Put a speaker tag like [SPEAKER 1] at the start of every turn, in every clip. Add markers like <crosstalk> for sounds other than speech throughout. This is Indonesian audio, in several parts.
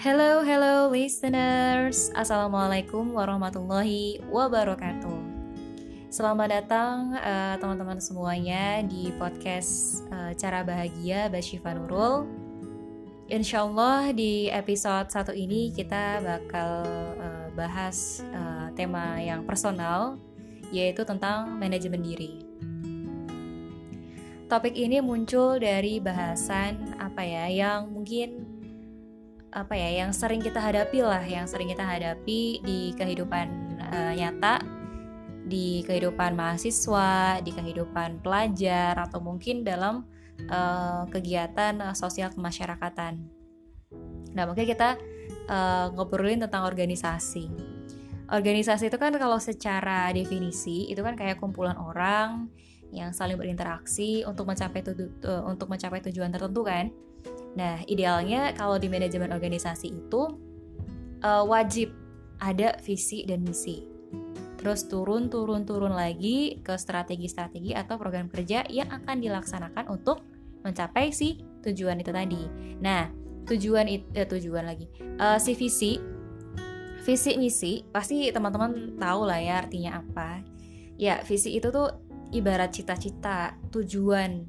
[SPEAKER 1] Hello, hello listeners. Assalamualaikum warahmatullahi wabarakatuh. Selamat datang uh, teman-teman semuanya di podcast uh, Cara Bahagia Basyifa Nurul. Insya Allah di episode satu ini kita bakal uh, bahas uh, tema yang personal, yaitu tentang manajemen diri. Topik ini muncul dari bahasan apa ya yang mungkin apa ya yang sering kita hadapi lah yang sering kita hadapi di kehidupan uh, nyata di kehidupan mahasiswa di kehidupan pelajar atau mungkin dalam uh, kegiatan uh, sosial kemasyarakatan. Nah mungkin kita uh, ngobrolin tentang organisasi. Organisasi itu kan kalau secara definisi itu kan kayak kumpulan orang yang saling berinteraksi untuk mencapai tuju untuk mencapai tujuan tertentu kan Nah, idealnya kalau di manajemen organisasi itu uh, wajib ada visi dan misi. Terus turun, turun, turun lagi ke strategi-strategi atau program kerja yang akan dilaksanakan untuk mencapai si tujuan itu tadi. Nah, tujuan itu eh, tujuan lagi. Uh, si visi, visi misi pasti teman-teman tahu lah ya artinya apa. Ya, visi itu tuh ibarat cita-cita, tujuan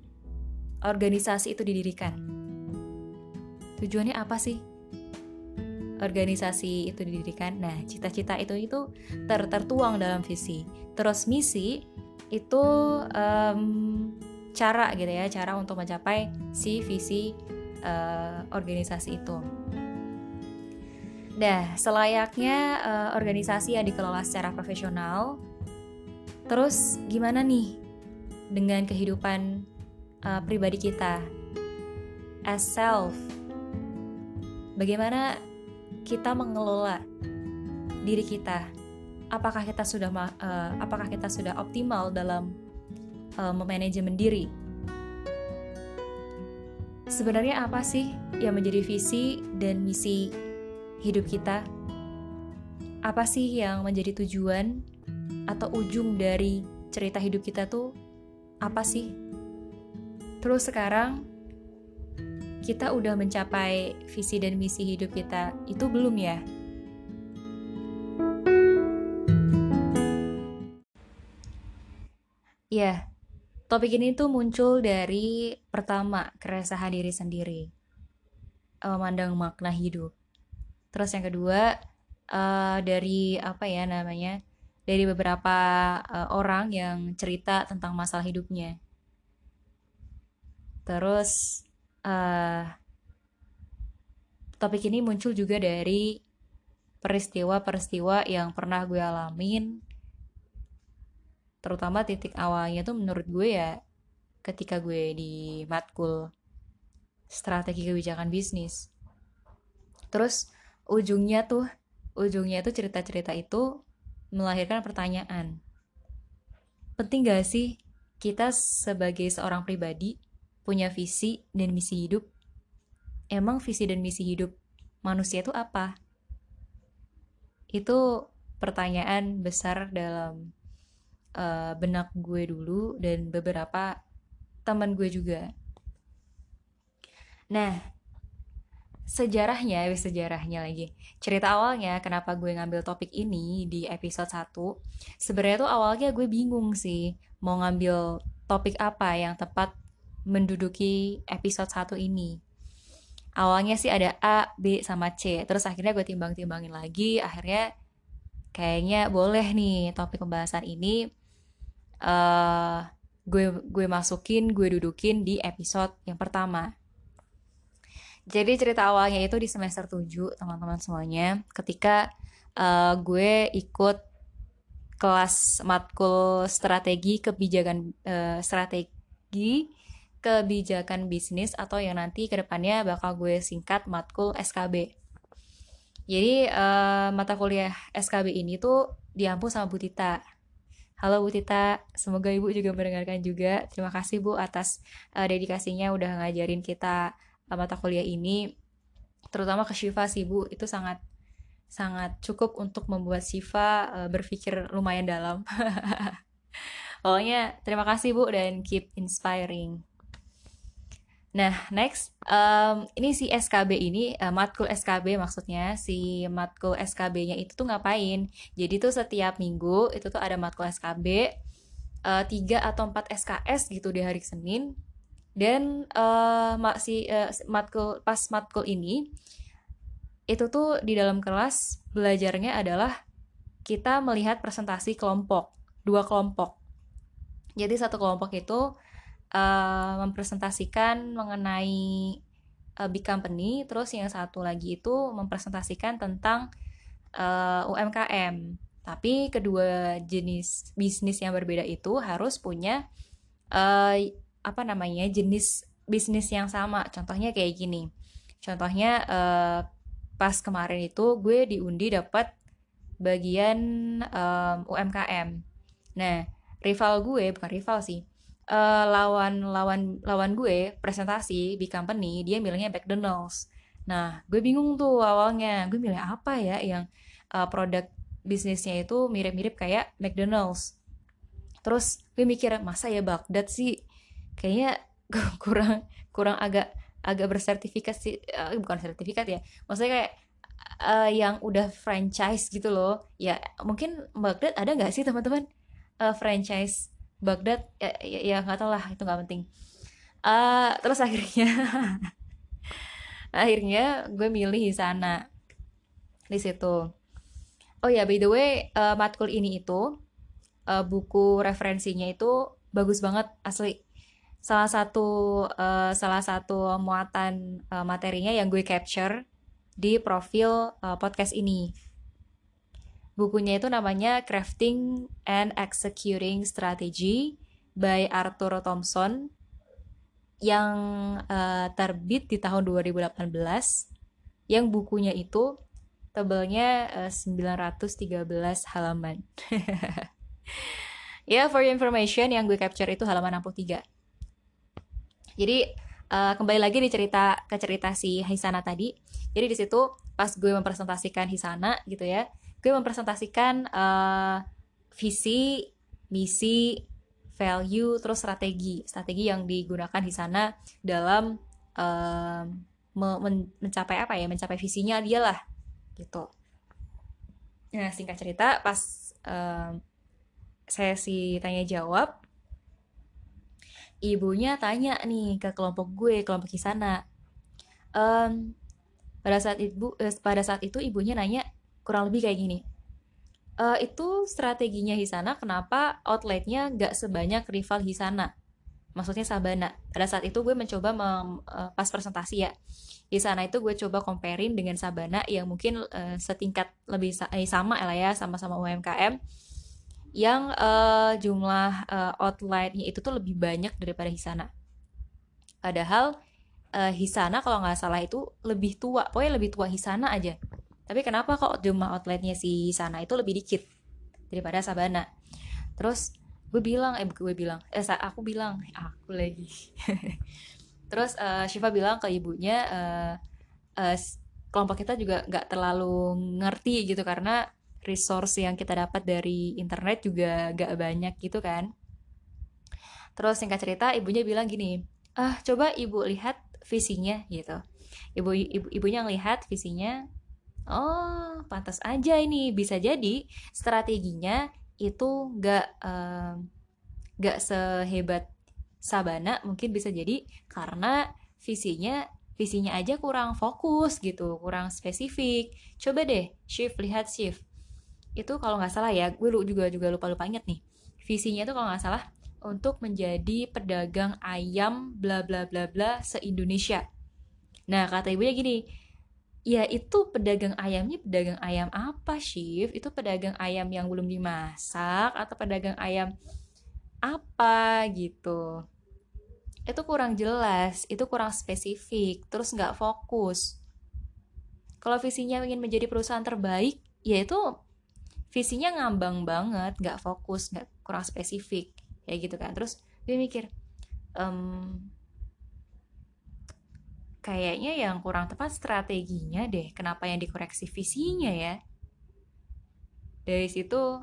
[SPEAKER 1] organisasi itu didirikan tujuannya apa sih? Organisasi itu didirikan. Nah cita-cita itu itu ter tertuang dalam visi. Terus misi itu um, cara gitu ya cara untuk mencapai si visi uh, organisasi itu. Nah, selayaknya uh, organisasi yang dikelola secara profesional, terus gimana nih dengan kehidupan uh, pribadi kita? As self bagaimana kita mengelola diri kita? Apakah kita sudah uh, apakah kita sudah optimal dalam uh, memanajemen diri? Sebenarnya apa sih yang menjadi visi dan misi hidup kita? Apa sih yang menjadi tujuan atau ujung dari cerita hidup kita tuh apa sih? Terus sekarang kita udah mencapai visi dan misi hidup kita itu belum ya? Ya, topik ini tuh muncul dari pertama keresahan diri sendiri, memandang makna hidup. Terus yang kedua uh, dari apa ya namanya, dari beberapa uh, orang yang cerita tentang masalah hidupnya. Terus uh, topik ini muncul juga dari peristiwa-peristiwa yang pernah gue alamin. Terutama titik awalnya tuh menurut gue ya ketika gue di matkul strategi kebijakan bisnis. Terus ujungnya tuh ujungnya tuh cerita-cerita itu melahirkan pertanyaan. Penting gak sih kita sebagai seorang pribadi punya visi dan misi hidup. Emang visi dan misi hidup manusia itu apa? Itu pertanyaan besar dalam uh, benak gue dulu dan beberapa teman gue juga. Nah, sejarahnya, sejarahnya lagi. Cerita awalnya kenapa gue ngambil topik ini di episode 1. Sebenarnya tuh awalnya gue bingung sih mau ngambil topik apa yang tepat menduduki episode satu ini. Awalnya sih ada A, B, sama C. Terus akhirnya gue timbang-timbangin lagi. Akhirnya kayaknya boleh nih topik pembahasan ini uh, gue gue masukin, gue dudukin di episode yang pertama. Jadi cerita awalnya itu di semester 7 teman-teman semuanya ketika uh, gue ikut kelas matkul strategi kebijakan uh, strategi kebijakan bisnis atau yang nanti ke depannya bakal gue singkat matkul SKB. Jadi uh, mata kuliah SKB ini tuh diampu sama Bu Tita. Halo Bu Tita, semoga Ibu juga mendengarkan juga. Terima kasih Bu atas uh, dedikasinya udah ngajarin kita uh, mata kuliah ini. Terutama ke Syifa sih Bu, itu sangat sangat cukup untuk membuat Syifa uh, berpikir lumayan dalam. <laughs> Pokoknya terima kasih Bu dan keep inspiring. Nah, next, um, ini si SKB ini, uh, matkul SKB maksudnya, si matkul SKB-nya itu tuh ngapain? Jadi tuh setiap minggu itu tuh ada matkul SKB, uh, 3 atau 4 SKS gitu di hari Senin. Dan uh, si uh, matkul pas matkul ini itu tuh di dalam kelas belajarnya adalah kita melihat presentasi kelompok, dua kelompok. Jadi satu kelompok itu uh, mempresentasikan mengenai uh, big company, terus yang satu lagi itu mempresentasikan tentang uh, UMKM. Tapi kedua jenis bisnis yang berbeda itu harus punya uh, apa namanya jenis bisnis yang sama. Contohnya kayak gini. Contohnya uh, pas kemarin itu gue diundi dapat bagian um, UMKM. Nah, rival gue bukan rival sih uh, lawan lawan lawan gue presentasi di company dia milihnya McDonald's. Nah gue bingung tuh awalnya gue milih apa ya yang uh, produk bisnisnya itu mirip-mirip kayak McDonald's. Terus gue mikir masa ya Baghdad sih? Kayaknya <laughs> kurang kurang agak agak bersertifikat sih uh, bukan sertifikat ya maksudnya kayak uh, yang udah franchise gitu loh. Ya mungkin Baghdad ada nggak sih teman-teman? Uh, franchise Baghdad ya ya, ya nggak tau lah itu nggak penting. Uh, terus akhirnya <laughs> akhirnya gue milih di sana di situ. Oh ya by the way uh, matkul ini itu uh, buku referensinya itu bagus banget asli. Salah satu uh, salah satu muatan uh, materinya yang gue capture di profil uh, podcast ini Bukunya itu namanya Crafting and Executing Strategy by Arthur Thompson yang uh, terbit di tahun 2018 yang bukunya itu tebelnya uh, 913 halaman. <laughs> ya, yeah, for your information yang gue capture itu halaman 63. Jadi uh, kembali lagi di cerita ke cerita si Hisana tadi. Jadi di situ pas gue mempresentasikan Hisana gitu ya, gue mempresentasikan uh, visi, misi, value, terus strategi, strategi yang digunakan di sana dalam uh, men mencapai apa ya, mencapai visinya dia lah, gitu. Nah singkat cerita pas uh, sesi tanya jawab, ibunya tanya nih ke kelompok gue, kelompok di sana. Um, pada saat ibu, eh, pada saat itu ibunya nanya, kurang lebih kayak gini. Uh, itu strateginya Hisana kenapa outletnya gak sebanyak rival Hisana? Maksudnya Sabana. Pada saat itu gue mencoba mem, uh, pas presentasi ya. Di sana itu gue coba comparein dengan Sabana yang mungkin uh, setingkat lebih sa eh, sama lah ya sama-sama UMKM yang uh, jumlah uh, outletnya itu tuh lebih banyak daripada Hisana. Padahal uh, Hisana kalau nggak salah itu lebih tua pokoknya lebih tua Hisana aja tapi kenapa kok jumlah outletnya si sana itu lebih dikit daripada Sabana? Terus gue bilang eh gue bilang eh aku bilang <laughs> aku lagi. <laughs> Terus uh, Shiva bilang ke ibunya uh, uh, kelompok kita juga nggak terlalu ngerti gitu karena resource yang kita dapat dari internet juga gak banyak gitu kan. Terus singkat cerita ibunya bilang gini ah coba ibu lihat visinya gitu. Ibu ibu ibunya ngelihat visinya oh pantas aja ini. Bisa jadi strateginya itu gak uh, gak sehebat Sabana mungkin bisa jadi karena visinya visinya aja kurang fokus gitu kurang spesifik. Coba deh shift lihat shift. Itu kalau nggak salah ya gue juga juga lupa lupa inget nih. Visinya itu kalau nggak salah untuk menjadi pedagang ayam bla bla bla bla se Indonesia nah kata ibunya gini ya itu pedagang ayamnya pedagang ayam apa sih itu pedagang ayam yang belum dimasak atau pedagang ayam apa gitu? Itu kurang jelas itu kurang spesifik terus nggak fokus. Kalau visinya ingin menjadi perusahaan terbaik ya itu visinya ngambang banget nggak fokus nggak kurang spesifik kayak gitu kan. Terus dia mikir um, kayaknya yang kurang tepat strateginya deh. Kenapa yang dikoreksi visinya ya? Dari situ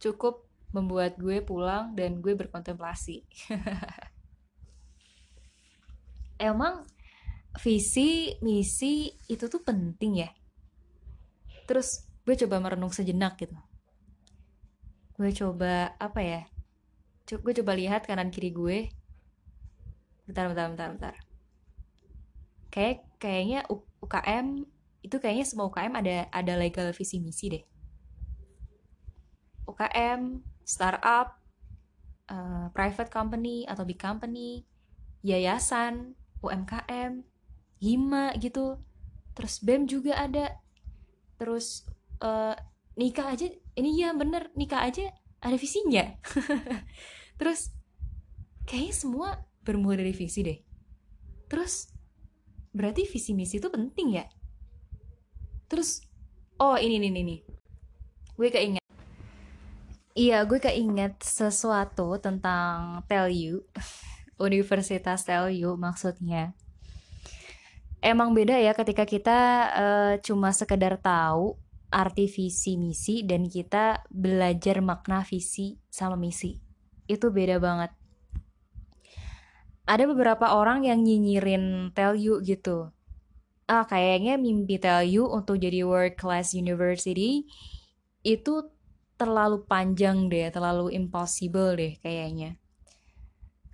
[SPEAKER 1] cukup membuat gue pulang dan gue berkontemplasi. <laughs> emang visi misi itu tuh penting ya terus gue coba merenung sejenak gitu gue coba apa ya gue coba lihat kanan kiri gue bentar bentar bentar bentar kayak kayaknya UKM itu kayaknya semua UKM ada ada legal visi misi deh. UKM startup uh, private company atau big company yayasan UMKM hima gitu. Terus bem juga ada. Terus uh, nikah aja ini ya bener nikah aja ada visinya. <laughs> Terus kayaknya semua bermula dari visi deh. Terus berarti visi misi itu penting ya? Terus oh ini nih nih gue keinget. Iya gue keinget sesuatu tentang tell you. <laughs> Universitas tell you maksudnya. Emang beda ya ketika kita uh, cuma sekedar tahu arti visi misi dan kita belajar makna visi sama misi. Itu beda banget ada beberapa orang yang nyinyirin tell you gitu. Ah kayaknya mimpi tell you untuk jadi world class university itu terlalu panjang deh terlalu impossible deh kayaknya.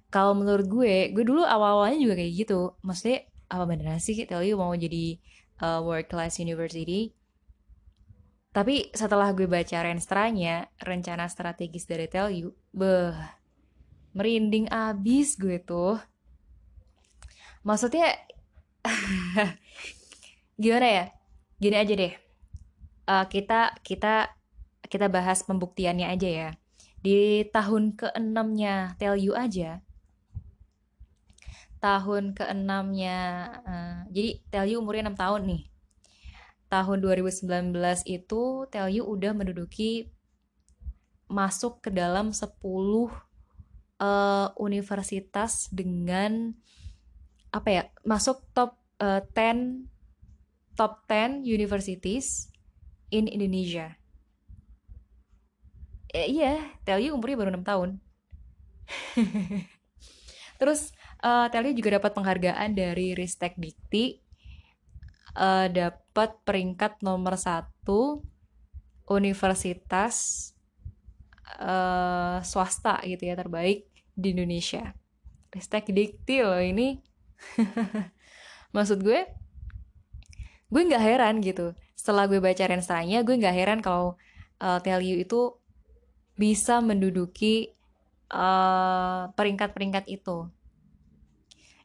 [SPEAKER 1] Kalau menurut gue gue dulu awal-awalnya juga kayak gitu. Maksudnya apa beneran sih tell you mau jadi uh, world class university? Tapi setelah gue baca renstranya rencana strategis dari tell you beh merinding abis gue tuh. Maksudnya <laughs> gimana ya? Gini aja deh. Uh, kita kita kita bahas pembuktiannya aja ya. Di tahun keenamnya tell you aja. Tahun keenamnya uh, jadi tell you umurnya 6 tahun nih. Tahun 2019 itu tell you udah menduduki masuk ke dalam 10 uh, universitas dengan apa ya masuk top uh, 10 top 10 universities in Indonesia. Eh, iya, tell you umurnya baru 6 tahun. <laughs> Terus uh, tell you juga dapat penghargaan dari Ristek Dikti uh, dapat peringkat nomor satu universitas uh, swasta gitu ya terbaik di Indonesia. Ristek Dikti loh ini. <laughs> Maksud gue, gue nggak heran gitu. Setelah gue baca renstranya, gue nggak heran kalau uh, itu bisa menduduki peringkat-peringkat uh, itu.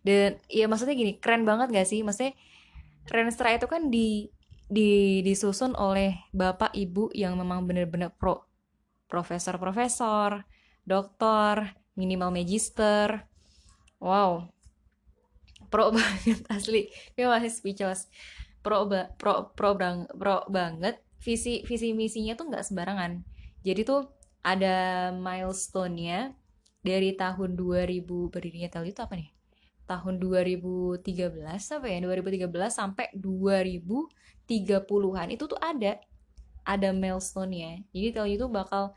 [SPEAKER 1] Dan ya maksudnya gini, keren banget gak sih? Maksudnya Renstra itu kan di di disusun oleh bapak ibu yang memang benar-benar pro profesor-profesor, doktor, minimal magister. Wow. Pro <laughs> banget asli. Gue masih speechless. Pro ba, pro pro, bang, pro banget. Visi visi misinya tuh nggak sembarangan. Jadi tuh ada milestone-nya dari tahun 2000 berdirinya Tel itu apa nih? tahun 2013 apa ya 2013 sampai 2030-an itu tuh ada ada milestone-nya. Jadi Tell You tuh bakal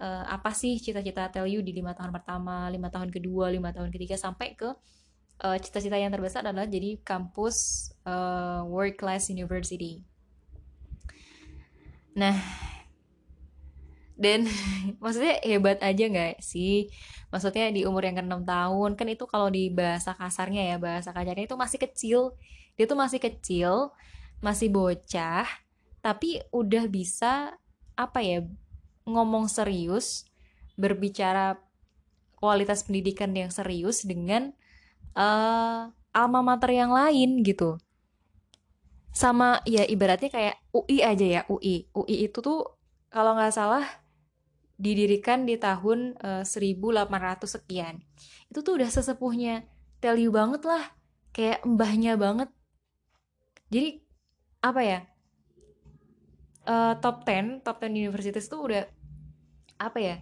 [SPEAKER 1] uh, apa sih cita-cita Tell You di lima tahun pertama, lima tahun kedua, lima tahun ketiga sampai ke uh, cita-cita yang terbesar adalah jadi kampus uh, world class university. Nah, dan <laughs> maksudnya hebat aja nggak sih maksudnya di umur yang ke-6 tahun kan itu kalau di bahasa kasarnya ya bahasa kasarnya itu masih kecil dia tuh masih kecil masih bocah tapi udah bisa apa ya ngomong serius berbicara kualitas pendidikan yang serius dengan uh, alma mater yang lain gitu sama ya ibaratnya kayak UI aja ya UI UI itu tuh kalau nggak salah didirikan di tahun uh, eh, 1800 sekian. Itu tuh udah sesepuhnya tell you banget lah. Kayak mbahnya banget. Jadi apa ya? Uh, top 10, top 10 universitas tuh udah apa ya?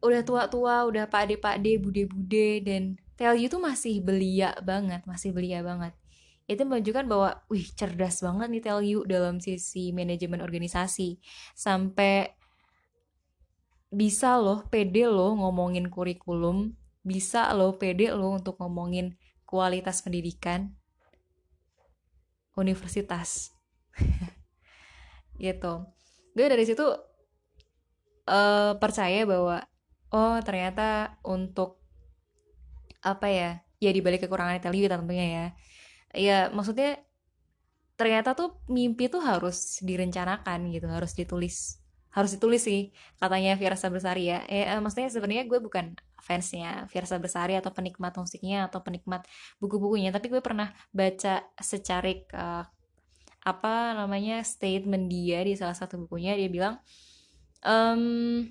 [SPEAKER 1] Udah tua-tua, udah pade-pade, bude-bude dan you tuh masih belia banget, masih belia banget. Itu menunjukkan bahwa wih cerdas banget nih tell you dalam sisi manajemen organisasi. Sampai bisa loh pede loh ngomongin kurikulum bisa loh pede loh untuk ngomongin kualitas pendidikan universitas <laughs> gitu. Gue dari situ uh, percaya bahwa oh ternyata untuk apa ya ya dibalik kekurangan Italia tentunya ya. Ya maksudnya ternyata tuh mimpi tuh harus direncanakan gitu harus ditulis. Harus ditulis sih katanya Fiersa Bersari ya. Eh, eh maksudnya sebenarnya gue bukan fansnya Fiersa Bersari atau penikmat musiknya atau penikmat buku-bukunya tapi gue pernah baca secarik uh, apa namanya statement dia di salah satu bukunya dia bilang um,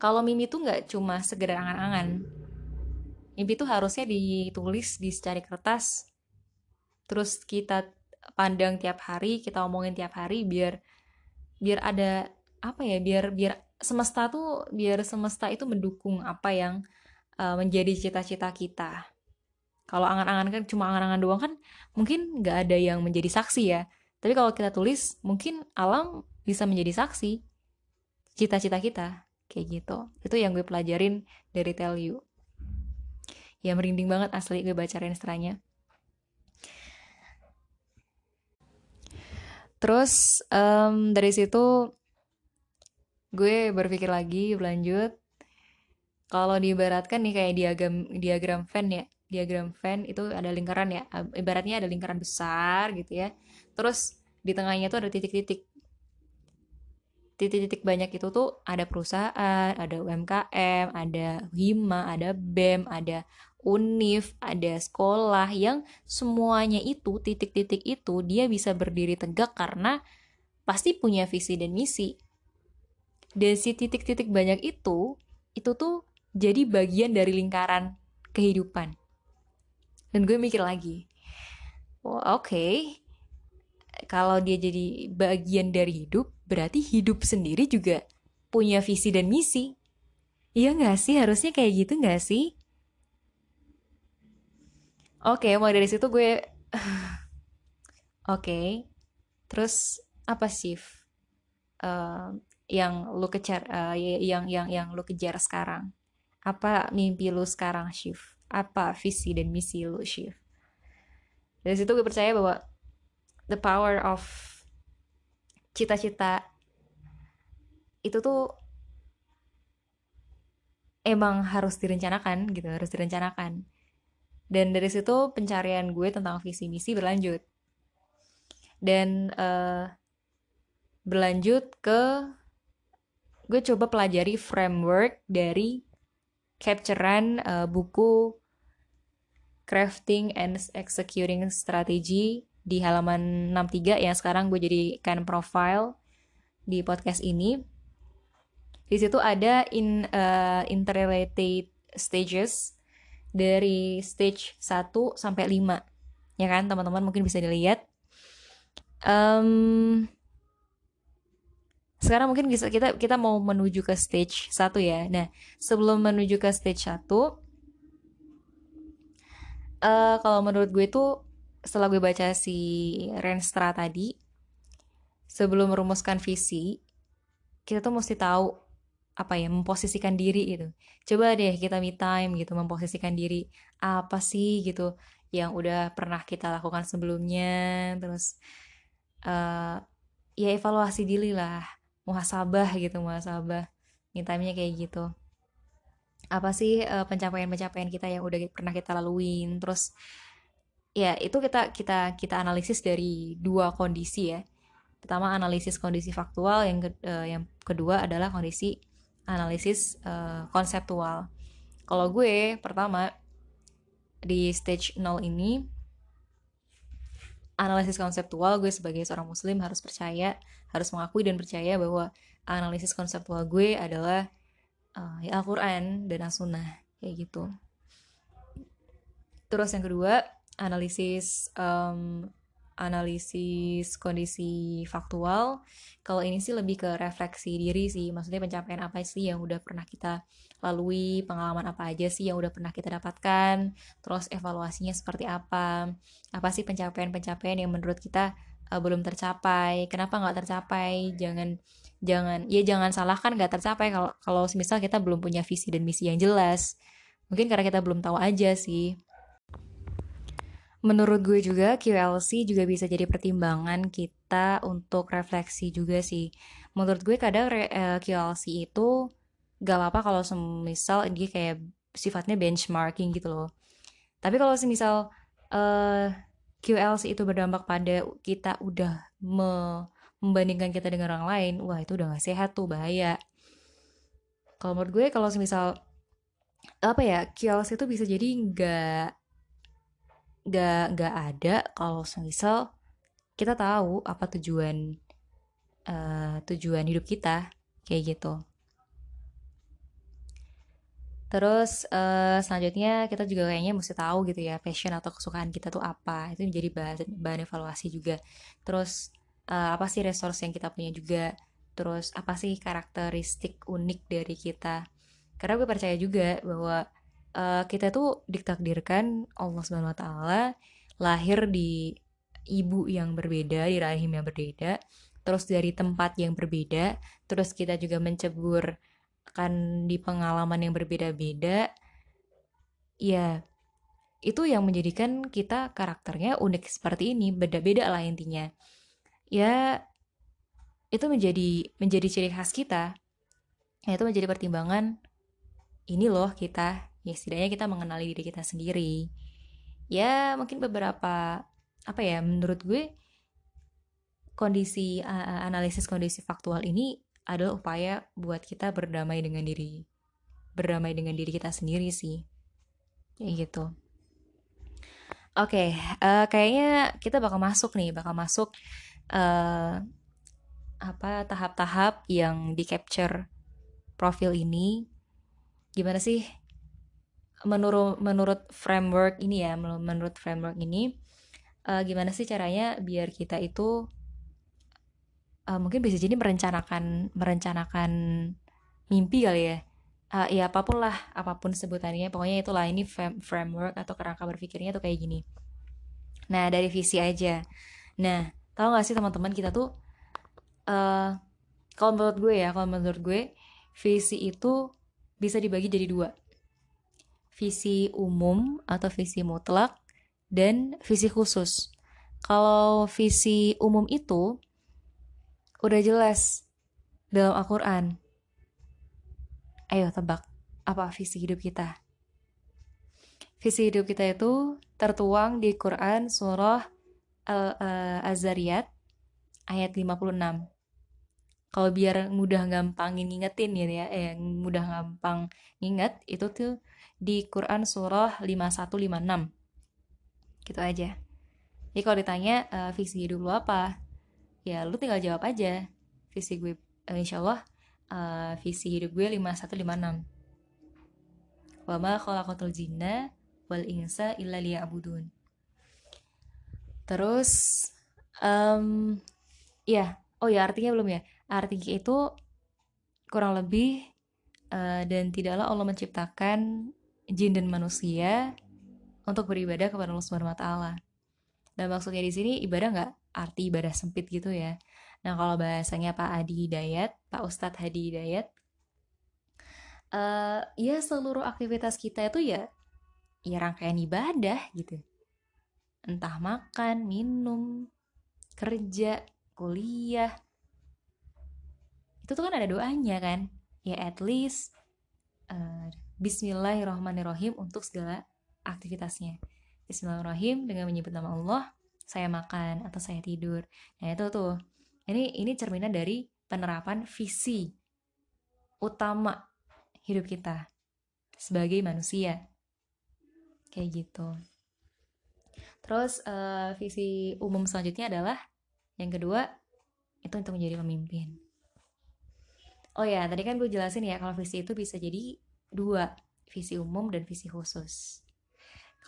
[SPEAKER 1] kalau mimpi tuh nggak cuma sekedar angan-angan. Mimpi tuh harusnya ditulis di secari kertas. Terus kita pandang tiap hari kita omongin tiap hari biar biar ada apa ya biar biar semesta tuh biar semesta itu mendukung apa yang uh, menjadi cita-cita kita kalau angan-angan kan cuma angan-angan doang kan mungkin nggak ada yang menjadi saksi ya. Tapi kalau kita tulis, mungkin alam bisa menjadi saksi cita-cita kita kayak gitu. Itu yang gue pelajarin dari Tell You. Ya merinding banget asli gue baca Renstranya. Terus um, dari situ gue berpikir lagi berlanjut kalau diibaratkan nih kayak diagram diagram Venn ya diagram Venn itu ada lingkaran ya ibaratnya ada lingkaran besar gitu ya. Terus di tengahnya tuh ada titik-titik. Titik-titik banyak itu tuh ada perusahaan, ada UMKM, ada Hima, ada BEM, ada UNIF, ada sekolah yang semuanya itu titik-titik itu dia bisa berdiri tegak karena pasti punya visi dan misi. Dan si titik-titik banyak itu itu tuh jadi bagian dari lingkaran kehidupan dan gue mikir lagi oh, oke. Okay. kalau dia jadi bagian dari hidup berarti hidup sendiri juga punya visi dan misi. Iya gak sih? Harusnya kayak gitu gak sih? Oke okay, mulai dari situ gue <sighs> oke okay. terus apa sih uh, yang lu kejar uh, yang yang yang lu kejar sekarang? Apa mimpi lu sekarang shift apa visi dan misi lu Shiv? Dari situ gue percaya bahwa the power of cita-cita itu tuh emang harus direncanakan gitu harus direncanakan. Dan dari situ pencarian gue tentang visi misi berlanjut. Dan uh, berlanjut ke gue coba pelajari framework dari capturean uh, buku Crafting and Executing Strategy di halaman 63 yang sekarang gue jadikan profile di podcast ini. Di situ ada in uh, interrelated stages dari stage 1 sampai 5. Ya kan, teman-teman mungkin bisa dilihat. Um, sekarang mungkin bisa kita kita mau menuju ke stage 1 ya. Nah, sebelum menuju ke stage 1 uh, kalau menurut gue tuh setelah gue baca si Renstra tadi sebelum merumuskan visi kita tuh mesti tahu apa ya memposisikan diri gitu. Coba deh kita me time gitu memposisikan diri apa sih gitu yang udah pernah kita lakukan sebelumnya. Terus uh, ya evaluasi diri lah. Muhasabah gitu muhasabah. Me time-nya kayak gitu apa sih uh, pencapaian-pencapaian kita yang udah pernah kita laluin? Terus ya itu kita kita kita analisis dari dua kondisi ya. Pertama analisis kondisi faktual yang ke, uh, yang kedua adalah kondisi analisis uh, konseptual. Kalau gue pertama di stage 0 ini analisis konseptual gue sebagai seorang muslim harus percaya harus mengakui dan percaya bahwa analisis konseptual gue adalah uh, ya Al-Quran dan As-Sunnah kayak gitu. Terus yang kedua analisis um, analisis kondisi faktual. Kalau ini sih lebih ke refleksi diri sih maksudnya pencapaian apa sih yang udah pernah kita lalui pengalaman apa aja sih yang udah pernah kita dapatkan terus evaluasinya seperti apa apa sih pencapaian-pencapaian yang menurut kita uh, belum tercapai kenapa nggak tercapai jangan jangan ya jangan salahkan nggak tercapai kalau kalau misal kita belum punya visi dan misi yang jelas mungkin karena kita belum tahu aja sih menurut gue juga QLC juga bisa jadi pertimbangan kita untuk refleksi juga sih. Menurut gue kadang eh, QLC itu gak apa-apa kalau semisal dia kayak sifatnya benchmarking gitu loh. Tapi kalau semisal uh, QLC itu berdampak pada kita udah me membandingkan kita dengan orang lain, wah itu udah gak sehat tuh, bahaya. Kalau menurut gue kalau semisal apa ya QLC itu bisa jadi nggak gak gak ada kalau misal kita tahu apa tujuan uh, tujuan hidup kita kayak gitu. Terus uh, selanjutnya kita juga kayaknya mesti tahu gitu ya passion atau kesukaan kita tuh apa. Itu menjadi bahan, bahan evaluasi juga. Terus uh, apa sih resource yang kita punya juga terus apa sih karakteristik unik dari kita karena gue percaya juga bahwa uh, kita tuh ditakdirkan Allah taala lahir di ibu yang berbeda, di rahim yang berbeda, terus dari tempat yang berbeda, terus kita juga mencebur kan di pengalaman yang berbeda-beda. Ya, itu yang menjadikan kita karakternya unik seperti ini, beda-beda lah intinya. Ya, itu menjadi menjadi ciri khas kita. Ya, itu menjadi pertimbangan ini loh kita. Ya setidaknya kita mengenali diri kita sendiri. Ya mungkin beberapa apa ya menurut gue kondisi uh, analisis kondisi faktual ini adalah upaya buat kita berdamai dengan diri berdamai dengan diri kita sendiri sih. Kayak gitu. Oke okay, uh, kayaknya kita bakal masuk nih bakal masuk uh, apa tahap-tahap yang di capture profil ini. Gimana sih menurut menurut framework ini ya menurut framework ini uh, gimana sih caranya biar kita itu uh, mungkin bisa jadi merencanakan merencanakan mimpi kali ya. Uh, ya apa pun lah apa pun sebutannya pokoknya itulah ini framework atau kerangka berpikirnya tuh kayak gini. Nah dari visi aja. Nah tahu gak sih teman-teman kita tuh uh, kalau menurut gue ya kalau menurut gue visi itu bisa dibagi jadi dua visi umum atau visi mutlak dan visi khusus. Kalau visi umum itu udah jelas dalam Al-Quran. Ayo tebak, apa visi hidup kita? Visi hidup kita itu tertuang di Quran surah Al-Azariyat ayat 56. Kalau biar mudah gampang ngingetin gitu ya, eh mudah gampang nginget itu tuh di Quran surah 5156 gitu aja. Jadi kalau ditanya uh, visi hidup lu apa? Ya lu tinggal jawab aja. Visi gue uh, insya Allah uh, visi hidup gue 5156 wama khalaqatul jinna wal insa illa liya'budun terus um, ya oh ya artinya belum ya artinya itu kurang lebih uh, dan tidaklah Allah menciptakan jin dan manusia untuk beribadah kepada Allah Subhanahu wa. Dan maksudnya di sini ibadah nggak arti ibadah sempit gitu ya. Nah, kalau bahasanya Pak Adi Hidayat, Pak Ustadz Hadi Hidayat, uh, ya seluruh aktivitas kita itu ya ya rangkaian ibadah gitu. Entah makan, minum, kerja, kuliah. Itu tuh kan ada doanya kan. Ya at least uh, Bismillahirrahmanirrahim untuk segala aktivitasnya. Bismillahirrahmanirrahim dengan menyebut nama Allah, saya makan atau saya tidur. Nah itu tuh, ini ini cerminan dari penerapan visi utama hidup kita sebagai manusia. Kayak gitu. Terus uh, visi umum selanjutnya adalah yang kedua itu untuk menjadi pemimpin. Oh ya, tadi kan gue jelasin ya kalau visi itu bisa jadi dua visi umum dan visi khusus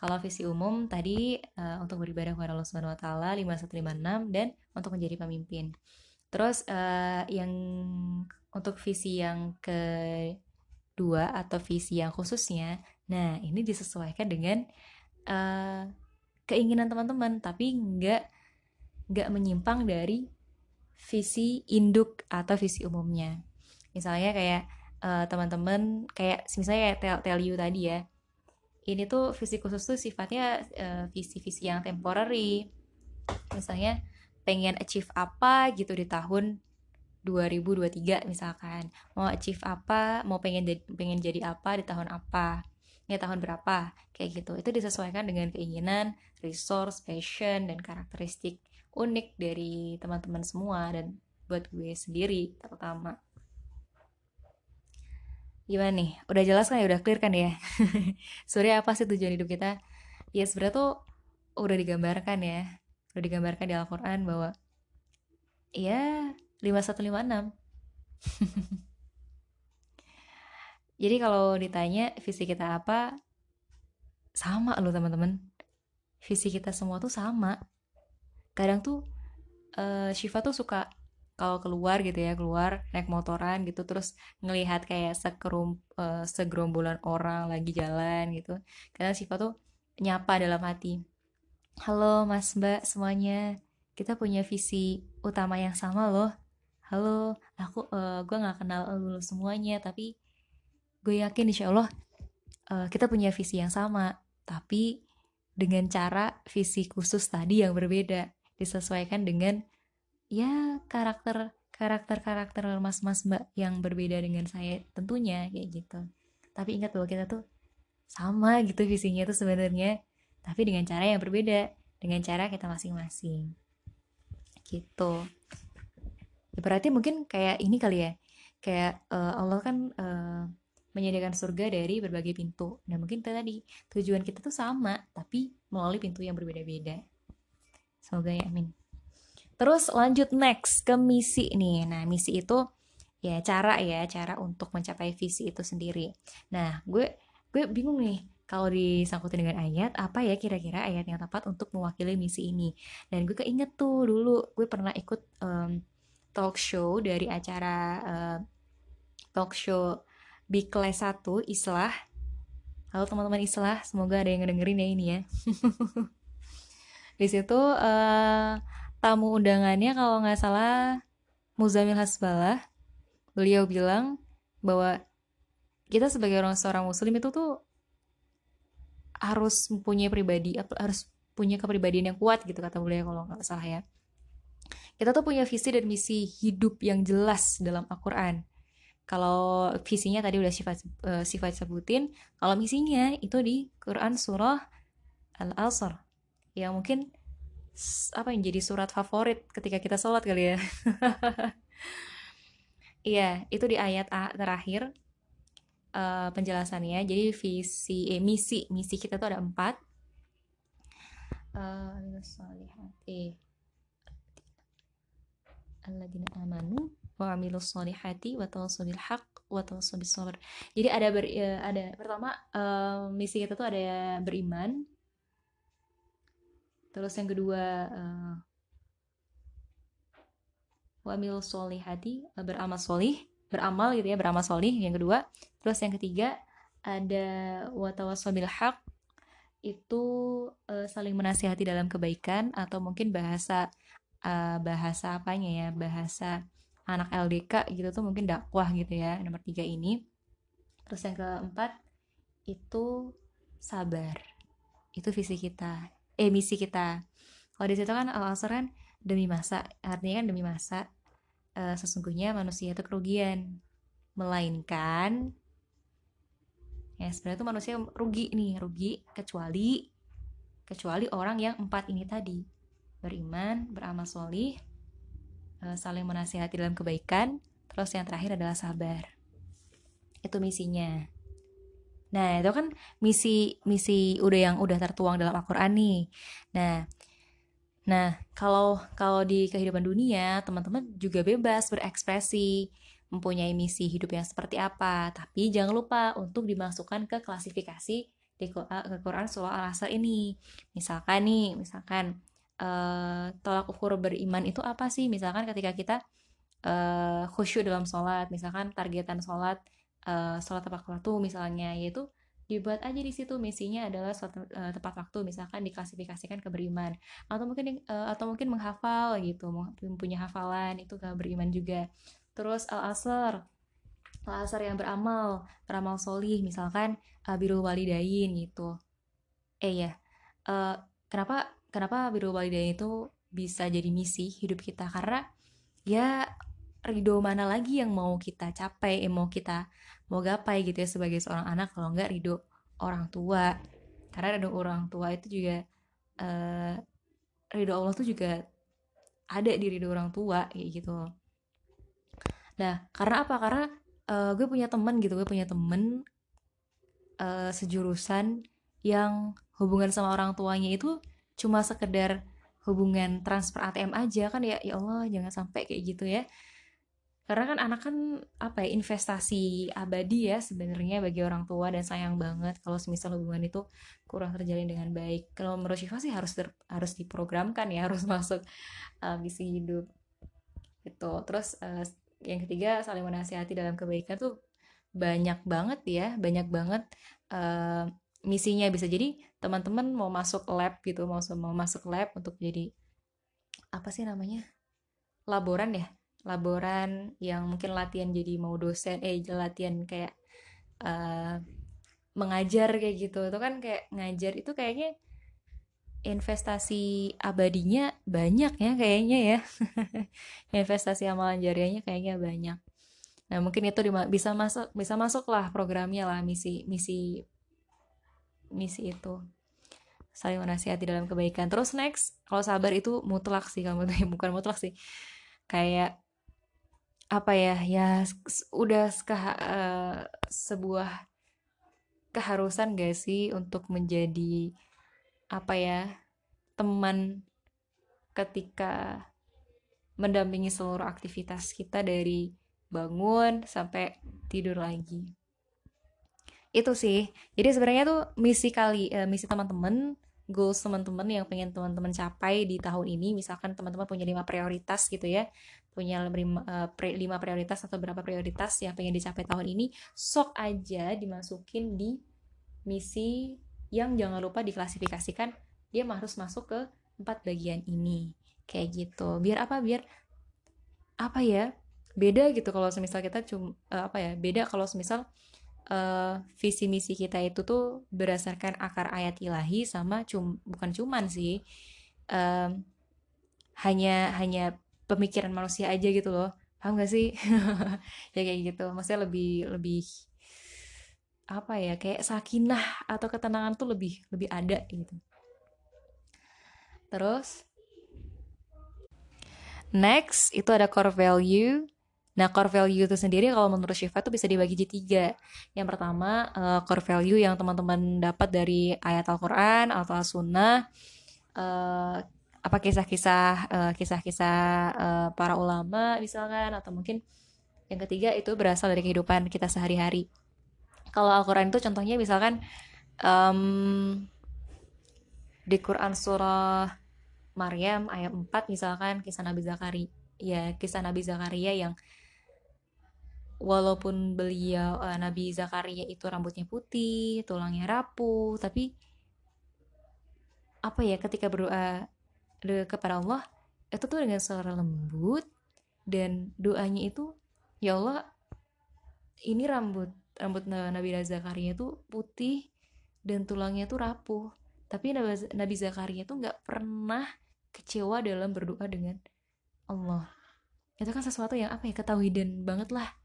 [SPEAKER 1] kalau visi umum tadi uh, untuk beribadah kepada Allah Subhanahu wa taala 5156 dan untuk menjadi pemimpin. Terus uh, yang untuk visi yang kedua atau visi yang khususnya, nah ini disesuaikan dengan uh, keinginan teman-teman, tapi nggak nggak menyimpang dari visi induk atau visi umumnya. Misalnya kayak uh, teman-teman kayak misalnya kayak tell, tell you tadi ya ini tuh visi khusus tuh sifatnya uh, visi-visi yang temporary. Misalnya pengen achieve apa gitu di tahun 2023 misalkan. Mau achieve apa mau pengen pengen jadi apa di tahun apa ya tahun berapa? Kayak gitu. Itu disesuaikan dengan keinginan resource passion dan karakteristik unik dari teman-teman semua dan buat gue sendiri terutama. Gimana nih? Udah jelas kan ya? Udah clear kan ya? <laughs> Sebenarnya apa sih tujuan hidup kita? Ya sebenarnya tuh udah digambarkan ya. Udah digambarkan di Al-Quran bahwa ya 5156 <laughs> jadi kalau ditanya visi kita apa sama loh teman-teman. Visi kita semua tuh sama. Kadang tuh uh, Shiva tuh suka kalau keluar gitu ya keluar naik motoran gitu terus ngelihat kayak sekerum uh, segerombolan orang lagi jalan gitu. Karena Shiva tuh nyapa dalam hati halo mas mbak semuanya. Kita punya visi utama yang sama loh. Halo aku uh, gue nggak kenal lu semuanya tapi gue yakin insya Allah uh, kita punya visi yang sama tapi dengan cara visi khusus tadi yang berbeda disesuaikan dengan ya karakter karakter karakter mas-mas mbak yang berbeda dengan saya tentunya kayak gitu. Tapi ingat bahwa kita tuh sama gitu visinya tuh sebenarnya tapi dengan cara yang berbeda dengan cara kita masing-masing. Gitu. Ya, berarti mungkin kayak ini kali ya kayak uh, Allah kan uh, menyediakan surga dari berbagai pintu. Nah mungkin tadi tujuan kita tuh sama tapi melalui pintu yang berbeda-beda. Semoga ya amin. Terus lanjut next ke misi nih. Nah misi itu ya cara ya cara untuk mencapai visi itu sendiri. Nah gue gue bingung nih kalau disangkutin dengan ayat apa ya kira-kira ayat yang tepat untuk mewakili misi ini? Dan gue keinget tuh dulu gue pernah ikut um, talk show dari acara uh, talk show Big Class 1 Islah. Halo teman-teman Islah semoga ada yang ngedengerin ya ini ya. <laughs> Di situ uh, tamu undangannya kalau nggak salah Muzamil Hasbalah. Beliau bilang bahwa kita sebagai orang seorang muslim itu tuh harus mempunyai pribadi harus punya kepribadian yang kuat gitu kata beliau kalau nggak salah ya. Kita tuh punya visi dan misi hidup yang jelas dalam Al-Quran kalau visinya tadi udah sifat uh, sifat sebutin kalau misinya itu di Quran surah Al-Asr yang mungkin apa yang jadi surat favorit ketika kita sholat kali ya <laughs> iya itu di ayat A terakhir uh, penjelasannya. Jadi visi eh, misi misi kita tuh ada empat. Uh, alladzina amanu wa solihati wa haq wa. Jadi ada ber, uh, ada pertama uh, misi kita tuh ada beriman. Terus yang kedua uh, wa solihati beramal solih beramal gitu ya beramal solih yang kedua terus yang ketiga ada watawasobil haq itu uh, saling menasihati dalam kebaikan atau mungkin bahasa uh, bahasa apanya ya bahasa anak LDK gitu tuh mungkin dakwah gitu ya nomor tiga ini. Terus yang keempat itu sabar. Itu visi kita eh misi kita. Kalau di situ kan al kan demi masa artinya kan demi masa uh, sesungguhnya manusia itu kerugian. Melainkan ya sebenarnya itu manusia rugi nih rugi kecuali kecuali orang yang empat ini tadi. Beriman beramal solih saling menasihati dalam kebaikan. Terus yang terakhir adalah sabar. Itu misinya. Nah itu kan misi misi udah yang udah tertuang dalam Al-Quran nih. Nah Nah, kalau kalau di kehidupan dunia, teman-teman juga bebas berekspresi, mempunyai misi hidup yang seperti apa, tapi jangan lupa untuk dimasukkan ke klasifikasi di Quran surah Al-Asr ini. Misalkan nih, misalkan uh, tolak ukur beriman itu apa sih? Misalkan ketika kita uh, khusyuk dalam sholat, misalkan targetan sholat, uh, sholat tepat waktu misalnya, yaitu dibuat aja di situ misinya adalah suatu uh, tepat waktu misalkan diklasifikasikan ke beriman. Atau mungkin uh, atau mungkin menghafal gitu mempunyai hafalan itu ke beriman juga. Terus al asr asar yang beramal beramal solih misalkan uh, birul walidain gitu. Eh ya uh, kenapa kenapa birul walidain itu bisa jadi misi hidup kita? Karena ya ridho mana lagi yang mau kita capai eh, mau kita mau gapai gitu ya sebagai seorang anak kalau nggak ridho orang tua. Karena ridho orang tua itu juga uh, ridho Allah tuh juga ada di ridho orang tua kayak gitu. Nah karena apa? Karena uh, gue punya temen gitu gue punya temen uh, sejurusan yang hubungan sama orang tuanya itu cuma sekedar hubungan transfer ATM aja kan ya ya Allah jangan sampai kayak gitu ya. Karena kan anak kan apa ya investasi abadi ya sebenarnya bagi orang tua dan sayang banget kalau semisal hubungan itu kurang terjalin dengan baik. Kalau menurut Syifa sih harus ter, harus diprogramkan ya <laughs> harus masuk uh, misi hidup. Itu terus uh, yang ketiga saling menasihati dalam kebaikan tuh banyak banget ya banyak banget uh, misinya bisa. Jadi teman-teman mau masuk lab gitu mau mau masuk lab untuk jadi apa sih namanya laboran ya? Laboran yang mungkin latihan jadi mau dosen eh latihan kayak uh, mengajar kayak gitu. Itu kan kayak ngajar itu kayaknya investasi abadinya banyak ya kayaknya ya. <laughs> Investasi amalan jariahnya kayaknya banyak. Nah mungkin itu bisa masuk bisa masuk lah programnya lah misi misi misi itu. Saling menasihati dalam kebaikan. Terus next kalau sabar itu mutlak sih tuh <laughs> bukan mutlak sih. Kayak apa ya ya udah ke, uh, sebuah keharusan gak sih untuk menjadi apa ya teman ketika mendampingi seluruh aktivitas kita dari bangun sampai tidur lagi itu sih. Jadi sebenarnya tuh misi kali uh, misi teman-teman goals teman-teman yang pengen teman-teman capai di tahun ini. Misalkan teman-teman punya lima prioritas gitu ya. Punya lima, uh, lima prioritas atau berapa prioritas yang pengen dicapai tahun ini sok aja dimasukin di misi yang jangan lupa diklasifikasikan dia harus masuk ke empat bagian ini. Kayak gitu. Biar apa? Biar apa ya? Beda gitu kalau semisal kita cuma eh, apa ya? Beda kalau semisal uh, visi misi kita itu tuh berdasarkan akar ayat ilahi sama cum bukan cuman sih um, hanya hanya pemikiran manusia aja gitu loh. Paham gak sih? <laughs> Ya kayak gitu. Maksudnya lebih lebih apa ya kayak sakinah atau ketenangan tuh lebih lebih ada gitu. Terus next itu ada core value Nah, core value itu sendiri kalau menurut Shiva itu bisa dibagi jadi tiga. Yang pertama, uh, core value yang teman-teman dapat dari ayat Al-Quran atau Al-Sunnah. Uh, apa kisah-kisah uh, kisah-kisah uh, para ulama misalkan atau mungkin yang ketiga itu berasal dari kehidupan kita sehari-hari kalau Al-Quran itu contohnya misalkan um, di Quran surah Maryam ayat 4 misalkan kisah Nabi Zakaria ya kisah Nabi Zakaria yang walaupun beliau uh, Nabi Zakaria itu rambutnya putih tulangnya rapuh tapi apa ya ketika berdoa kepada Allah itu tuh dengan suara lembut dan doanya itu ya Allah ini rambut rambut Nabi Zakaria itu putih dan tulangnya tuh rapuh. Tapi Nabi Zakaria tuh nggak pernah kecewa dalam berdoa dengan Allah. Itu kan sesuatu yang apa ya ketahui dan banget lah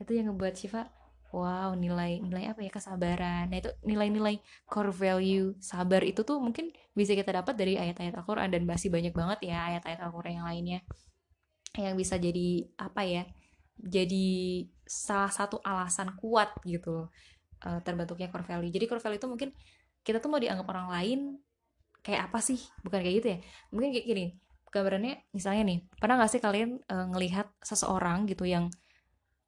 [SPEAKER 1] itu yang ngebuat Syifa wow nilai nilai apa ya kesabaran. Nah itu nilai-nilai core value sabar itu tuh mungkin bisa kita dapat dari ayat-ayat Al-Quran dan masih banyak banget ya ayat-ayat Al-Quran yang lainnya. Yang bisa jadi apa ya jadi salah satu alasan kuat gitu loh uh, terbentuknya core value. Jadi core value itu mungkin kita tuh mau dianggap orang lain kayak apa sih? Bukan kayak gitu ya. Mungkin kayak gini gambarannya misalnya nih pernah gak sih kalian uh, ngelihat seseorang gitu yang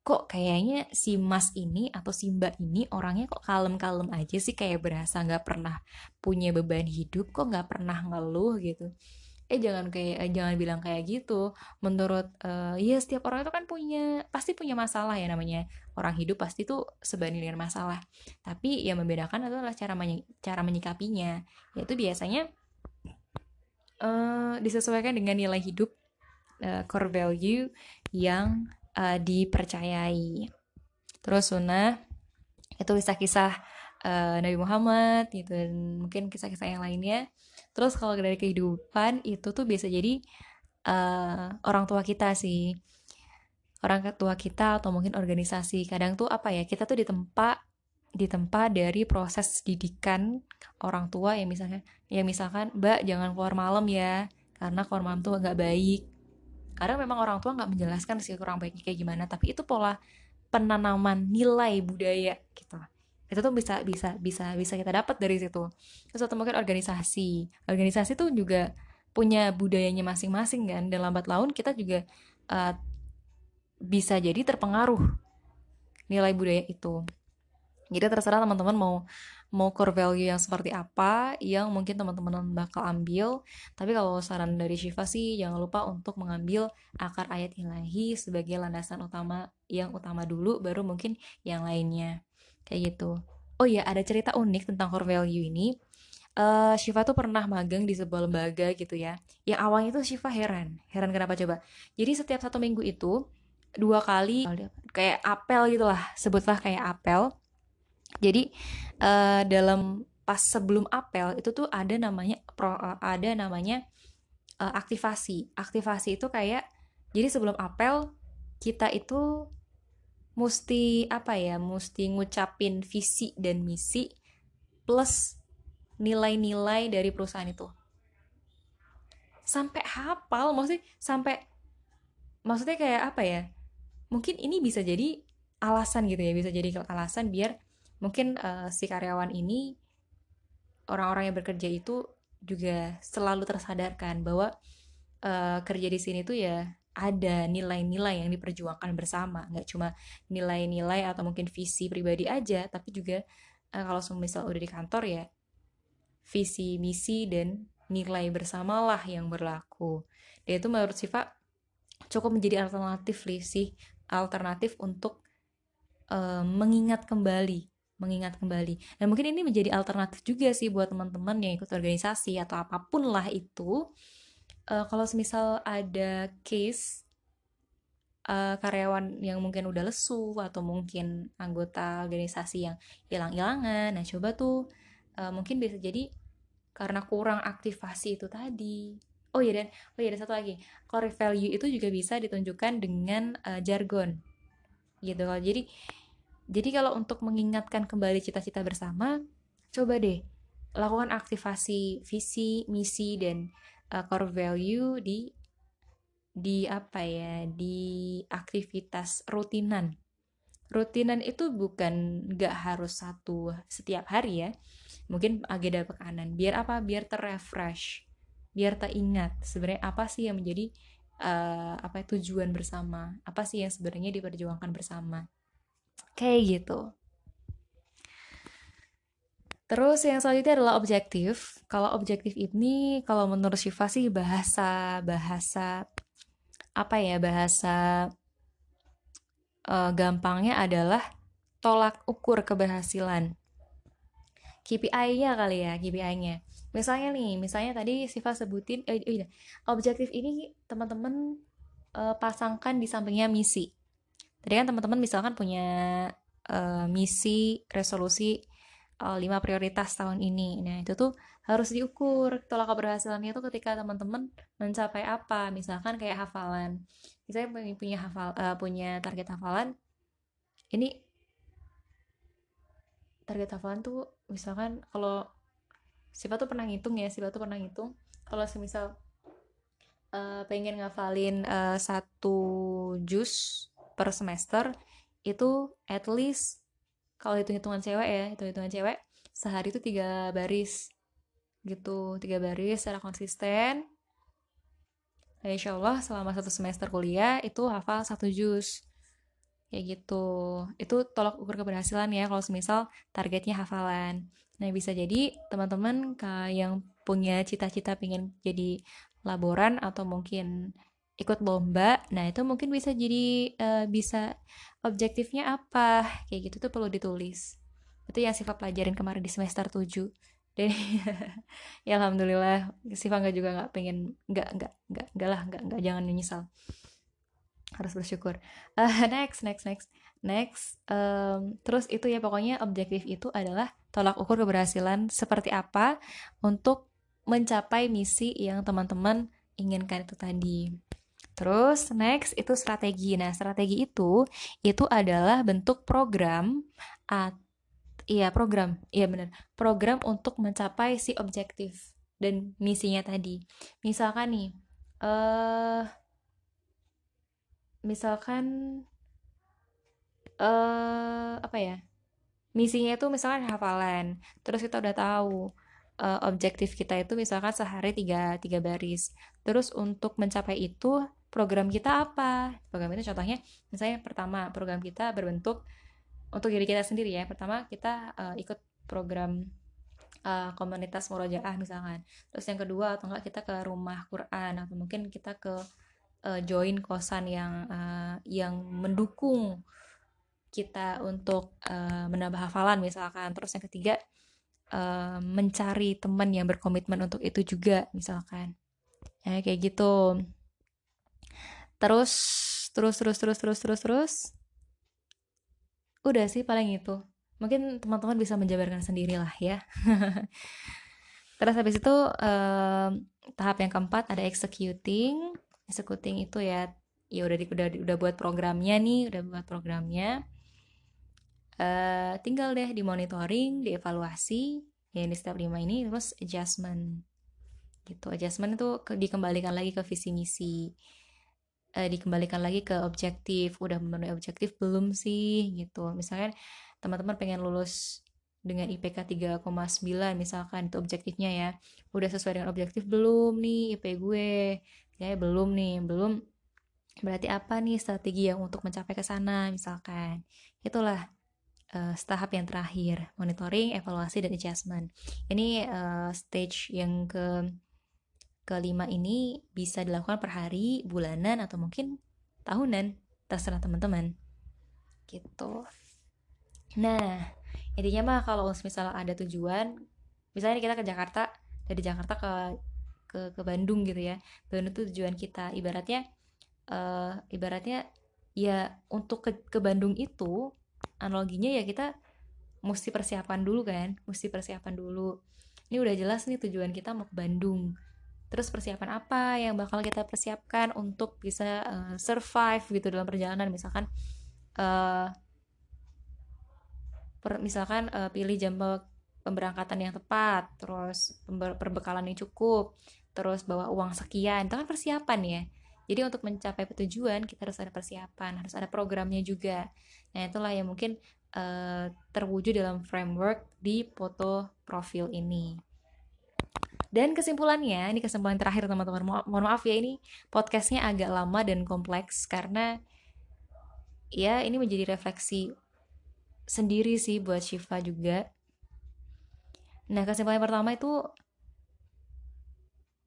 [SPEAKER 1] kok kayaknya si Mas ini atau si Mbak ini orangnya kok kalem-kalem aja sih? Kayak berasa nggak pernah punya beban hidup kok nggak pernah ngeluh gitu. Eh jangan kayak eh, jangan bilang kayak gitu. Menurut uh, ya setiap orang itu kan punya pasti punya masalah ya namanya. Orang hidup pasti tuh sebanding dengan masalah. Tapi yang membedakan adalah cara menyi cara menyikapinya. Yaitu biasanya uh, disesuaikan dengan nilai hidup uh, core value yang uh, dipercayai. terus sunnah itu kisah-kisah uh, Nabi Muhammad gitu dan mungkin kisah-kisah yang lainnya. Terus kalau dari kehidupan itu tuh biasa jadi uh, orang tua kita sih. Orang tua kita atau mungkin organisasi. Kadang tuh apa ya kita tuh ditempa ditempa dari proses didikan orang tua. Yang misalnya ya misalkan mbak jangan keluar malam ya karena keluar malam tuh nggak baik karena memang orang tua nggak menjelaskan sih kurang baiknya kayak gimana tapi itu pola penanaman nilai budaya gitu. Itu tuh bisa bisa bisa bisa kita dapat dari situ. Terus atau mungkin organisasi. Organisasi tuh juga punya budayanya masing-masing kan. Dan lambat laun kita juga uh, bisa jadi terpengaruh nilai budaya itu. Jadi terserah teman-teman mau mau core value yang seperti apa yang mungkin teman-teman bakal ambil. Tapi kalau saran dari Shiva sih jangan lupa untuk mengambil akar ayat ilahi sebagai landasan utama yang utama dulu baru mungkin yang lainnya. Kayak gitu. Oh ya ada cerita unik tentang core value ini. Uh, Shiva tuh pernah magang di sebuah lembaga gitu ya. Yang awalnya tuh Shiva heran. Heran kenapa coba? Jadi setiap satu minggu itu dua kali kayak apel gitulah sebutlah kayak apel jadi uh, dalam pas sebelum apel itu tuh ada namanya pro, uh, ada namanya uh, aktivasi. Aktivasi itu kayak jadi sebelum apel kita itu mesti apa ya mesti ngucapin visi dan misi plus nilai-nilai dari perusahaan itu. Sampai hafal maksudnya sampai maksudnya kayak apa ya mungkin ini bisa jadi alasan gitu ya bisa jadi alasan biar mungkin uh, si karyawan ini orang-orang yang bekerja itu juga selalu tersadarkan bahwa uh, kerja di sini tuh ya ada nilai-nilai yang diperjuangkan bersama. Nggak cuma nilai-nilai atau mungkin visi pribadi aja tapi juga uh, kalau misal udah di kantor ya visi misi dan nilai bersamalah yang berlaku. Dan itu menurut Siva cukup menjadi alternatif sih alternatif untuk uh, mengingat kembali mengingat kembali. Dan mungkin ini menjadi alternatif juga sih buat teman-teman yang ikut organisasi atau apa pun lah itu. Uh, kalau semisal ada case uh, karyawan yang mungkin udah lesu atau mungkin anggota organisasi yang hilang-hilangan, nah coba tuh uh, mungkin bisa jadi karena kurang aktivasi itu tadi. Oh iya dan oh iya ada satu lagi, core value itu juga bisa ditunjukkan dengan uh, jargon gitu kalau jadi jadi kalau untuk mengingatkan kembali cita-cita bersama, coba deh lakukan aktivasi visi, misi dan uh, core value di di apa ya di aktivitas rutinan. Rutinan itu bukan nggak harus satu setiap hari ya. Mungkin agenda pekanan. Biar apa? Biar terrefresh. Biar teringat sebenarnya apa sih yang menjadi uh, apa tujuan bersama? Apa sih yang sebenarnya diperjuangkan bersama Kayak gitu. Terus yang selanjutnya adalah objektif. Kalau objektif ini kalau menurut Syifa sih bahasa bahasa apa ya bahasa uh, gampangnya adalah tolak ukur keberhasilan. KPI-nya kali ya, KPI-nya. Misalnya nih, misalnya tadi Siva sebutin, eh, eh, objektif ini teman-teman uh, pasangkan di sampingnya misi. Tadi kan teman-teman misalkan punya uh, misi, resolusi uh, eh, 5 prioritas tahun ini. Nah, itu tuh harus diukur tolak keberhasilannya itu ketika teman-teman mencapai apa. Misalkan kayak hafalan. Misalnya punya hafal uh, punya target hafalan. Ini target hafalan tuh misalkan kalau siapa tuh pernah ngitung ya, siapa tuh pernah ngitung kalau semisal uh, pengen ngafalin uh, satu jus per semester itu at least kalau hitung-hitungan cewek ya hitung-hitungan cewek sehari itu tiga baris gitu tiga baris secara konsisten. Nah, insya Allah selama satu semester kuliah itu hafal satu juz. Kayak gitu. Itu tolak ukur keberhasilan ya kalau semisal targetnya hafalan. Nah bisa jadi teman-teman yang punya cita-cita pengen jadi laboran atau mungkin ikut lomba nah itu mungkin bisa jadi uh, bisa objektifnya apa? Kayak gitu tuh perlu ditulis. Itu yang sifat pelajarin kemarin di semester 7 <laughs> dan ya alhamdulillah Siva nggak juga nggak pengen nggak nggak nggak nggak lah nggak nggak jangan menyesal. Harus bersyukur. Uh, <laughs> next next next. Next um, terus itu ya pokoknya objektif itu adalah tolak ukur keberhasilan seperti apa untuk mencapai misi yang teman-teman inginkan itu tadi Terus next itu strategi. Nah, strategi itu itu adalah bentuk program at iya program. Iya benar. Program untuk mencapai si objektif dan misinya tadi. Misalkan nih eh misalkan eh apa ya? Misinya itu misalkan hafalan. Terus kita udah tahu uh, objektif kita itu misalkan sehari tiga, tiga baris. Terus untuk mencapai itu program kita apa? Program itu contohnya misalnya pertama program kita berbentuk untuk diri kita sendiri ya. Pertama kita uh, ikut program uh, komunitas murojaah misalkan. Terus yang kedua atau enggak kita ke rumah Quran atau mungkin kita ke uh, join kosan yang uh, yang mendukung kita untuk uh, menambah hafalan misalkan. Terus yang ketiga uh, mencari teman yang berkomitmen untuk itu juga misalkan. Ya kayak gitu terus terus terus terus terus terus terus. Udah sih paling itu. Mungkin teman-teman bisa menjabarkan sendiri lah ya. <laughs> Terus habis itu um, tahap yang keempat ada executing. Executing itu ya ya udah di, udah udah buat programnya nih udah buat programnya. Uh, tinggal deh di monitoring dievaluasi ya ini step 5 ini terus adjustment. Gitu adjustment itu dikembalikan lagi ke visi misi uh, dikembalikan lagi ke objektif udah memenuhi objektif belum sih gitu. Misalkan teman-teman pengen lulus dengan IPK 3,9 misalkan itu objektifnya ya. Udah sesuai dengan objektif belum nih IP gue? Ya belum nih belum. Berarti apa nih strategi yang untuk mencapai ke sana misalkan? Itulah uh, tahap yang terakhir monitoring evaluasi dan adjustment. Ini uh, stage yang ke kelima ini bisa dilakukan per hari, bulanan, atau mungkin tahunan, terserah teman-teman. Gitu. Nah, intinya mah kalau misalnya ada tujuan, misalnya kita ke Jakarta, dari Jakarta ke ke ke Bandung gitu ya. Bandung itu tujuan kita. Ibaratnya uh, ibaratnya ya untuk ke ke Bandung itu analoginya ya kita mesti persiapan dulu kan, mesti persiapan dulu. Ini udah jelas nih tujuan kita mau ke Bandung terus persiapan apa yang bakal kita persiapkan untuk bisa uh, survive gitu dalam perjalanan? Misalkan uh, per, misalkan uh, pilih jam pemberangkatan yang tepat terus perbekalan yang cukup terus bawa uang sekian. Itu kan persiapan ya. Jadi untuk mencapai tujuan kita harus ada persiapan harus ada programnya juga. Nah itulah yang mungkin uh, terwujud dalam framework di foto profil ini dan kesimpulannya, ini kesimpulan terakhir teman-teman. Mo mohon maaf ya ini podcastnya agak lama dan kompleks karena ya ini menjadi refleksi sendiri sih buat Shiva juga. Nah kesimpulan pertama itu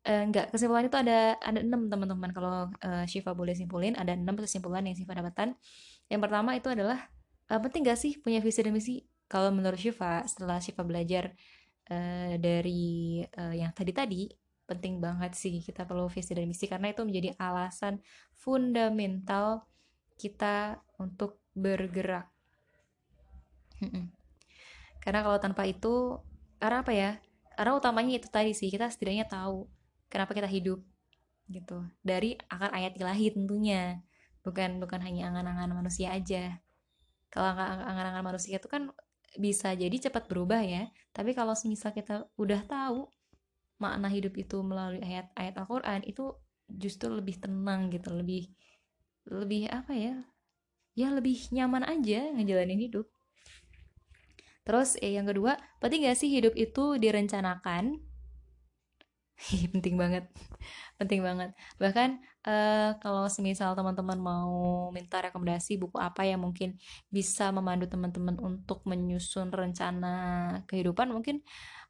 [SPEAKER 1] eh, enggak kesimpulan itu ada ada enam teman-teman kalau uh, Shiva boleh simpulin ada enam kesimpulan yang Shiva dapatkan. Yang pertama itu adalah uh, penting gak sih punya visi dan misi? Kalau menurut Shiva setelah Shiva belajar uh, dari uh, yang tadi-tadi penting banget sih kita perlu visi dan misi karena itu menjadi alasan fundamental kita untuk bergerak. Karena kalau tanpa itu, karena apa ya? Karena utamanya itu tadi sih kita setidaknya tahu kenapa kita hidup gitu dari akar ayat ilahi tentunya bukan bukan hanya angan-angan manusia aja kalau angan-angan manusia itu kan bisa jadi cepat berubah ya. Tapi kalau misal kita udah tahu makna hidup itu melalui ayat-ayat Al-Quran itu justru lebih tenang gitu lebih lebih apa ya ya lebih nyaman aja ngejalanin hidup. Terus eh, yang kedua penting gak sih hidup itu direncanakan? <laughs> Penting banget. Penting banget. Bahkan uh, kalau semisal teman-teman mau minta rekomendasi buku apa yang mungkin bisa memandu teman-teman untuk menyusun rencana kehidupan mungkin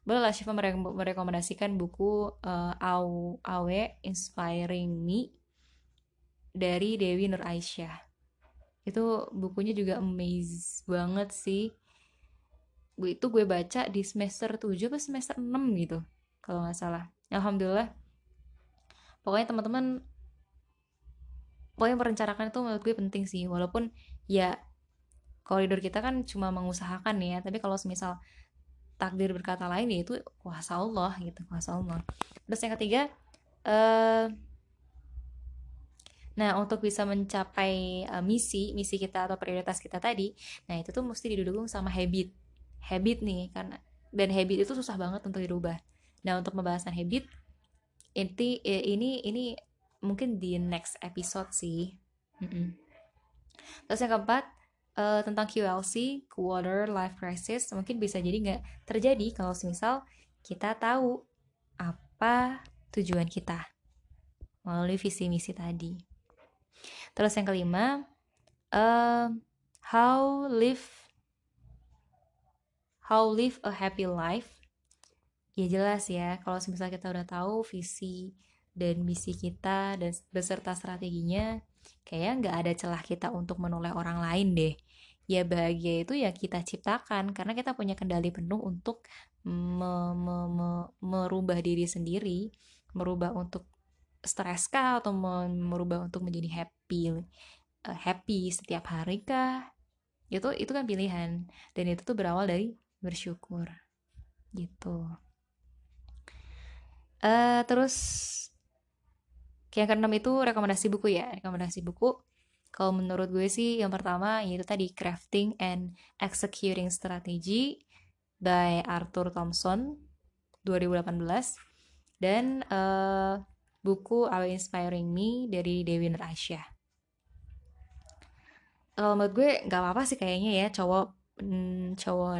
[SPEAKER 1] bolehlah Syifa merekomendasikan buku uh, Awe Inspiring Me dari Dewi Nur Aisyah. Itu bukunya juga amaze banget sih. Gue itu gue baca di semester 7 atau semester 6 gitu kalau nggak salah. Alhamdulillah. Pokoknya teman-teman pokoknya merencanakan itu menurut gue penting sih walaupun ya koridor kita kan cuma mengusahakan ya tapi kalau semisal takdir berkata lain ya itu kuasa Allah gitu kuasa Allah. Terus yang ketiga uh, nah untuk bisa mencapai uh, misi misi kita atau prioritas kita tadi nah itu tuh mesti didukung sama habit. Habit nih karena dan habit itu susah banget untuk dirubah. Nah untuk pembahasan habit inti ini ini mungkin di next episode sih. Mm -mm. terus yang keempat uh, tentang QLC Quarter Life Crisis mungkin bisa jadi nggak terjadi kalau misal kita tahu apa tujuan kita melalui visi misi tadi. Terus yang kelima uh, how live how live a happy life? Ya jelas ya kalau misal kita udah tahu visi dan misi kita dan beserta strateginya kayaknya nggak ada celah kita untuk menoleh orang lain deh. Ya bahagia itu ya kita ciptakan karena kita punya kendali penuh untuk me me me merubah diri sendiri merubah untuk stres kah atau merubah untuk menjadi happy uh, happy setiap hari kah? Itu itu kan pilihan dan itu tuh berawal dari bersyukur. Gitu. Uh, terus yang keenam itu rekomendasi buku ya. Rekomendasi buku. Kalau menurut gue sih yang pertama yaitu tadi crafting and executing strategy by Arthur Thompson 2018 dan uh, buku Our Inspiring Me dari Dewi Nur Aisyah kalau menurut gue nggak apa-apa sih kayaknya ya cowok hmm, cowok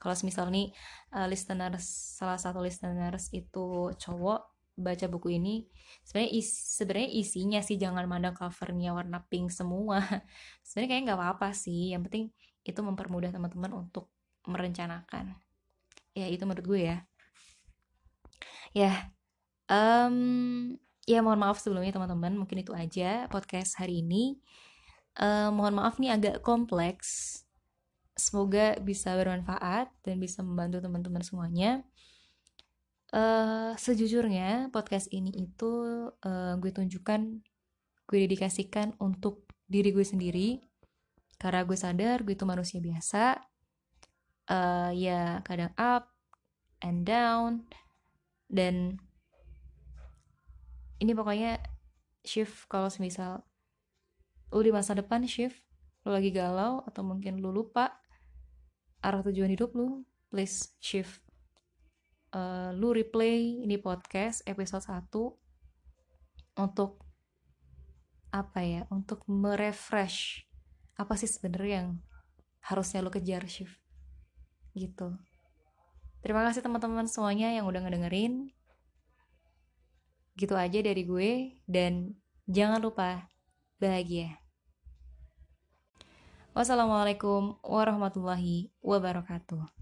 [SPEAKER 1] kalau misal nih uh, listeners salah satu listeners itu cowok baca buku ini sebenarnya is, sebenarnya isinya sih jangan mandang covernya warna pink semua. <laughs> Sebenarnya kayak nggak apa-apa sih yang penting itu mempermudah teman-teman untuk merencanakan. Ya itu menurut gue ya. Ya um, ya mohon maaf sebelumnya teman-teman mungkin itu aja podcast hari ini. Uh, mohon maaf nih agak kompleks. Semoga bisa bermanfaat dan bisa membantu teman-teman semuanya Uh, sejujurnya podcast ini itu uh, gue tunjukkan, gue dedikasikan untuk diri gue sendiri. Karena gue sadar gue itu manusia biasa, uh, ya kadang up and down. Dan ini pokoknya shift kalau semisal lu di masa depan shift lu lagi galau atau mungkin lu lupa arah tujuan hidup lu please shift uh, lu replay ini podcast episode 1 untuk apa ya? Untuk merefresh. Apa sih sebenarnya yang harusnya lu kejar shift gitu. Terima kasih teman-teman semuanya yang udah ngedengerin. Gitu aja dari gue. Dan jangan lupa bahagia. Wassalamualaikum warahmatullahi wabarakatuh